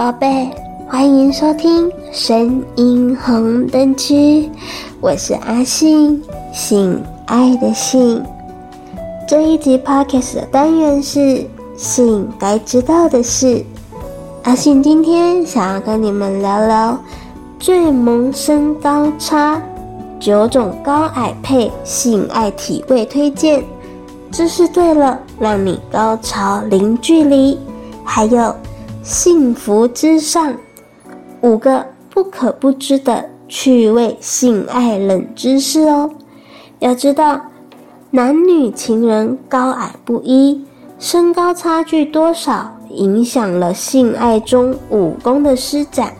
宝贝，欢迎收听声音红灯区，我是阿信，性爱的性。这一集 Podcast 的单元是性该知道的事。阿信今天想要跟你们聊聊最萌身高差九种高矮配性爱体位推荐，姿势对了，让你高潮零距离，还有。幸福之上，五个不可不知的趣味性爱冷知识哦。要知道，男女情人高矮不一，身高差距多少，影响了性爱中武功的施展。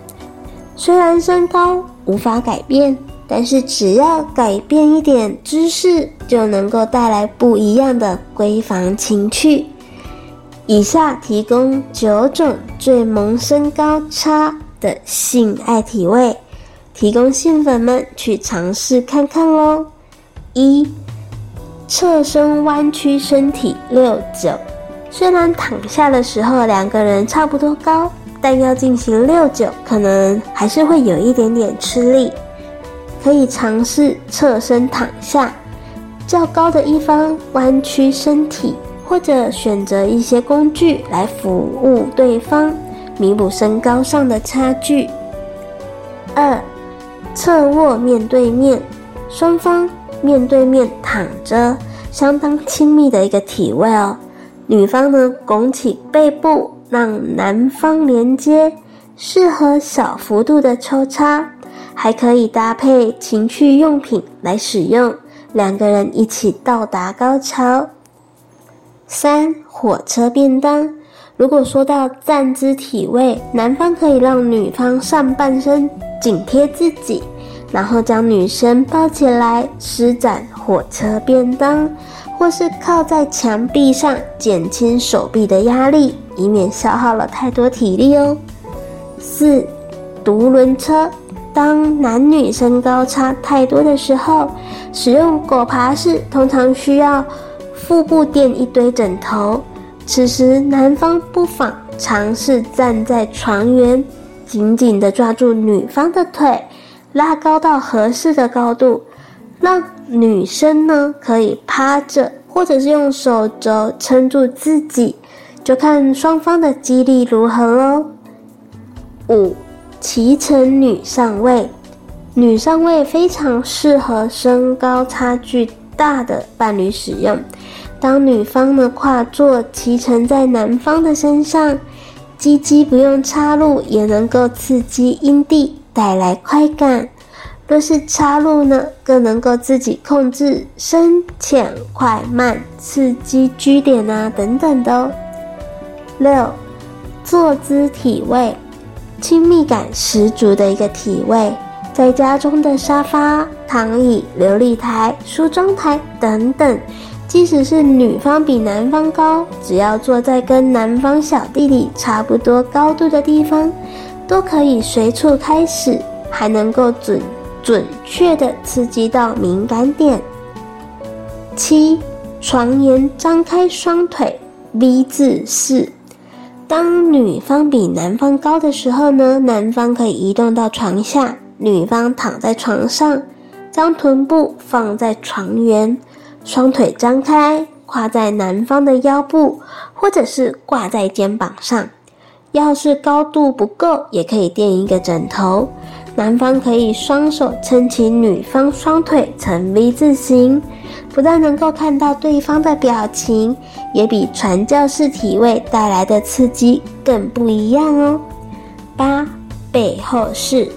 虽然身高无法改变，但是只要改变一点姿势，就能够带来不一样的闺房情趣。以下提供九种最萌身高差的性爱体位，提供性粉们去尝试看看喽。一、侧身弯曲身体六九，虽然躺下的时候两个人差不多高，但要进行六九，可能还是会有一点点吃力。可以尝试侧身躺下，较高的一方弯曲身体。或者选择一些工具来服务对方，弥补身高上的差距。二，侧卧面对面，双方面对面躺着，相当亲密的一个体位哦。女方呢，拱起背部，让男方连接，适合小幅度的抽插，还可以搭配情趣用品来使用，两个人一起到达高潮。三、火车便当。如果说到站姿体位，男方可以让女方上半身紧贴自己，然后将女生抱起来施展火车便当，或是靠在墙壁上减轻手臂的压力，以免消耗了太多体力哦。四、独轮车。当男女身高差太多的时候，使用狗爬式通常需要。腹部垫一堆枕头，此时男方不妨尝试站在床缘，紧紧地抓住女方的腿，拉高到合适的高度，让女生呢可以趴着，或者是用手肘撑住自己，就看双方的肌力如何喽。五，骑乘女上位，女上位非常适合身高差距大的伴侣使用。当女方的跨坐骑乘在男方的身上，鸡鸡不用插入也能够刺激阴蒂，带来快感。若是插入呢，更能够自己控制深浅快慢、刺激居点啊等等的哦。六，坐姿体位，亲密感十足的一个体位，在家中的沙发、躺椅、琉璃台、梳妆台等等。即使是女方比男方高，只要坐在跟男方小弟弟差不多高度的地方，都可以随处开始，还能够准准确地刺激到敏感点。七，床沿张开双腿 V 字式。当女方比男方高的时候呢，男方可以移动到床下，女方躺在床上，将臀部放在床缘。双腿张开，跨在男方的腰部，或者是挂在肩膀上。要是高度不够，也可以垫一个枕头。男方可以双手撑起女方双腿成 V 字形，不但能够看到对方的表情，也比传教士体位带来的刺激更不一样哦。八，背后式。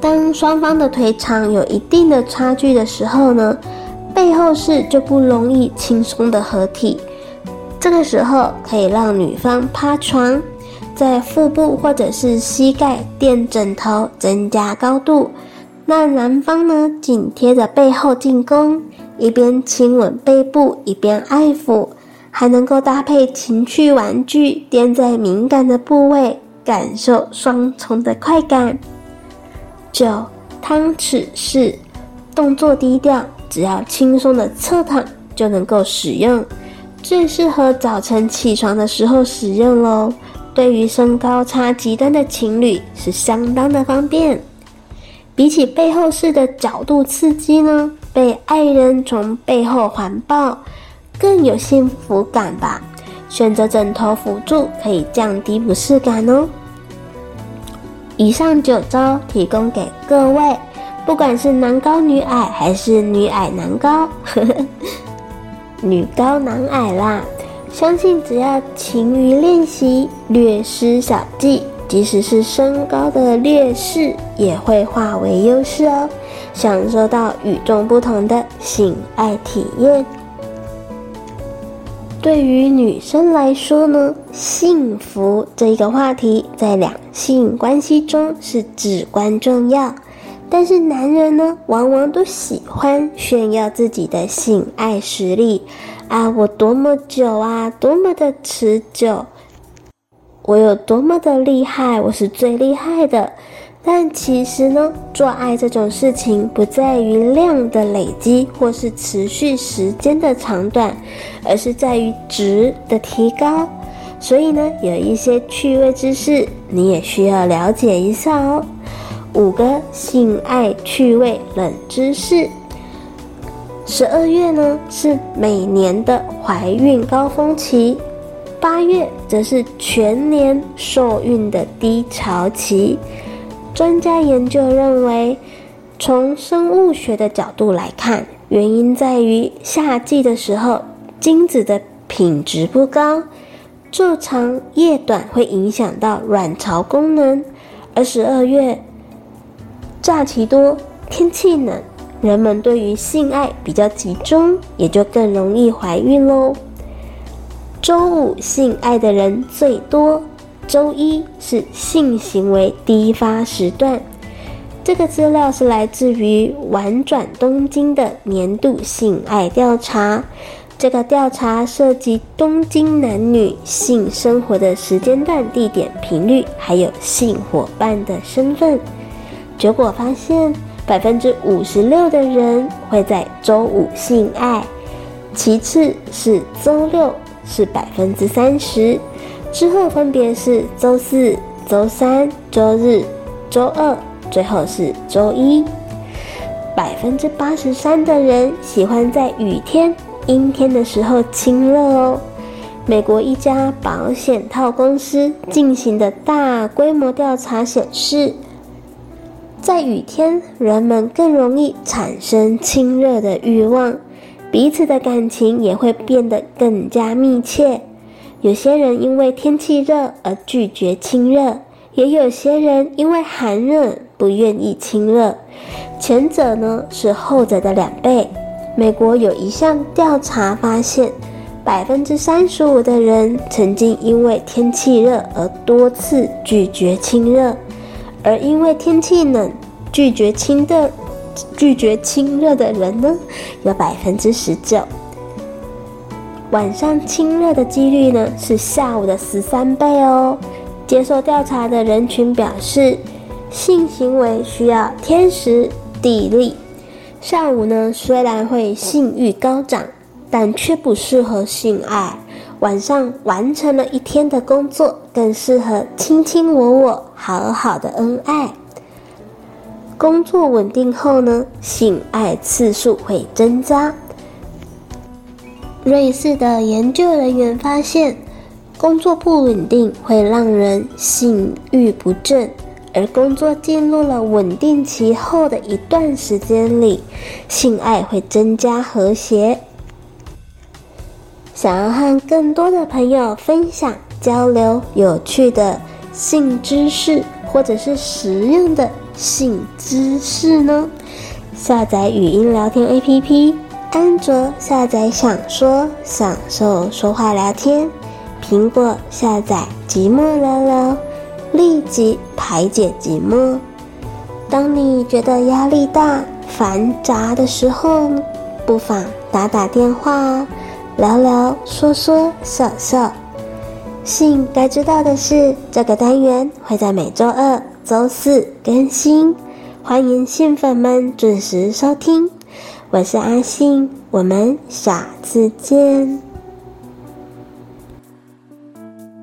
当双方的腿长有一定的差距的时候呢，背后式就不容易轻松的合体，这个时候可以让女方趴床，在腹部或者是膝盖垫枕头，增加高度。那男方呢，紧贴着背后进攻，一边亲吻背部，一边爱抚，还能够搭配情趣玩具垫在敏感的部位，感受双重的快感。九，汤匙式，动作低调。只要轻松的侧躺就能够使用，最适合早晨起床的时候使用喽。对于身高差极端的情侣是相当的方便。比起背后式的角度刺激呢，被爱人从背后环抱更有幸福感吧。选择枕头辅助可以降低不适感哦。以上九招提供给各位，不管是男高女矮还是女矮男高，呵呵，女高男矮啦。相信只要勤于练习，略施小计。即使是身高的劣势，也会化为优势哦，享受到与众不同的性爱体验。对于女生来说呢，幸福这一个话题在两性关系中是至关重要。但是男人呢，往往都喜欢炫耀自己的性爱实力啊，我多么久啊，多么的持久。我有多么的厉害，我是最厉害的。但其实呢，做爱这种事情不在于量的累积或是持续时间的长短，而是在于值的提高。所以呢，有一些趣味知识你也需要了解一下哦。五个性爱趣味冷知识。十二月呢，是每年的怀孕高峰期。八月则是全年受孕的低潮期。专家研究认为，从生物学的角度来看，原因在于夏季的时候精子的品质不高，昼长夜短会影响到卵巢功能；而十二月假期多，天气冷，人们对于性爱比较集中，也就更容易怀孕喽。周五性爱的人最多，周一是性行为低发时段。这个资料是来自于玩转东京的年度性爱调查。这个调查涉及东京男女性生活的时间段、地点、频率，还有性伙伴的身份。结果发现，百分之五十六的人会在周五性爱，其次是周六。是百分之三十，之后分别是周四、周三、周日、周二，最后是周一。百分之八十三的人喜欢在雨天、阴天的时候亲热哦。美国一家保险套公司进行的大规模调查显示，在雨天，人们更容易产生亲热的欲望。彼此的感情也会变得更加密切。有些人因为天气热而拒绝亲热，也有些人因为寒热不愿意亲热。前者呢是后者的两倍。美国有一项调查发现，百分之三十五的人曾经因为天气热而多次拒绝亲热，而因为天气冷拒绝亲热。拒绝亲热的人呢，有百分之十九。晚上亲热的几率呢，是下午的十三倍哦。接受调查的人群表示，性行为需要天时地利。下午呢，虽然会性欲高涨，但却不适合性爱。晚上完成了一天的工作，更适合卿卿我我，好好的恩爱。工作稳定后呢，性爱次数会增加。瑞士的研究人员发现，工作不稳定会让人性欲不振，而工作进入了稳定期后的一段时间里，性爱会增加和谐。想要和更多的朋友分享交流有趣的性知识，或者是实用的。性知识呢？下载语音聊天 APP，安卓下载想说享受说话聊天，苹果下载寂寞聊聊，立即排解寂寞。当你觉得压力大、繁杂的时候，不妨打打电话，聊聊说说笑笑。信该知道的是，这个单元会在每周二。周四更新，欢迎信粉们准时收听。我是阿信，我们下次见。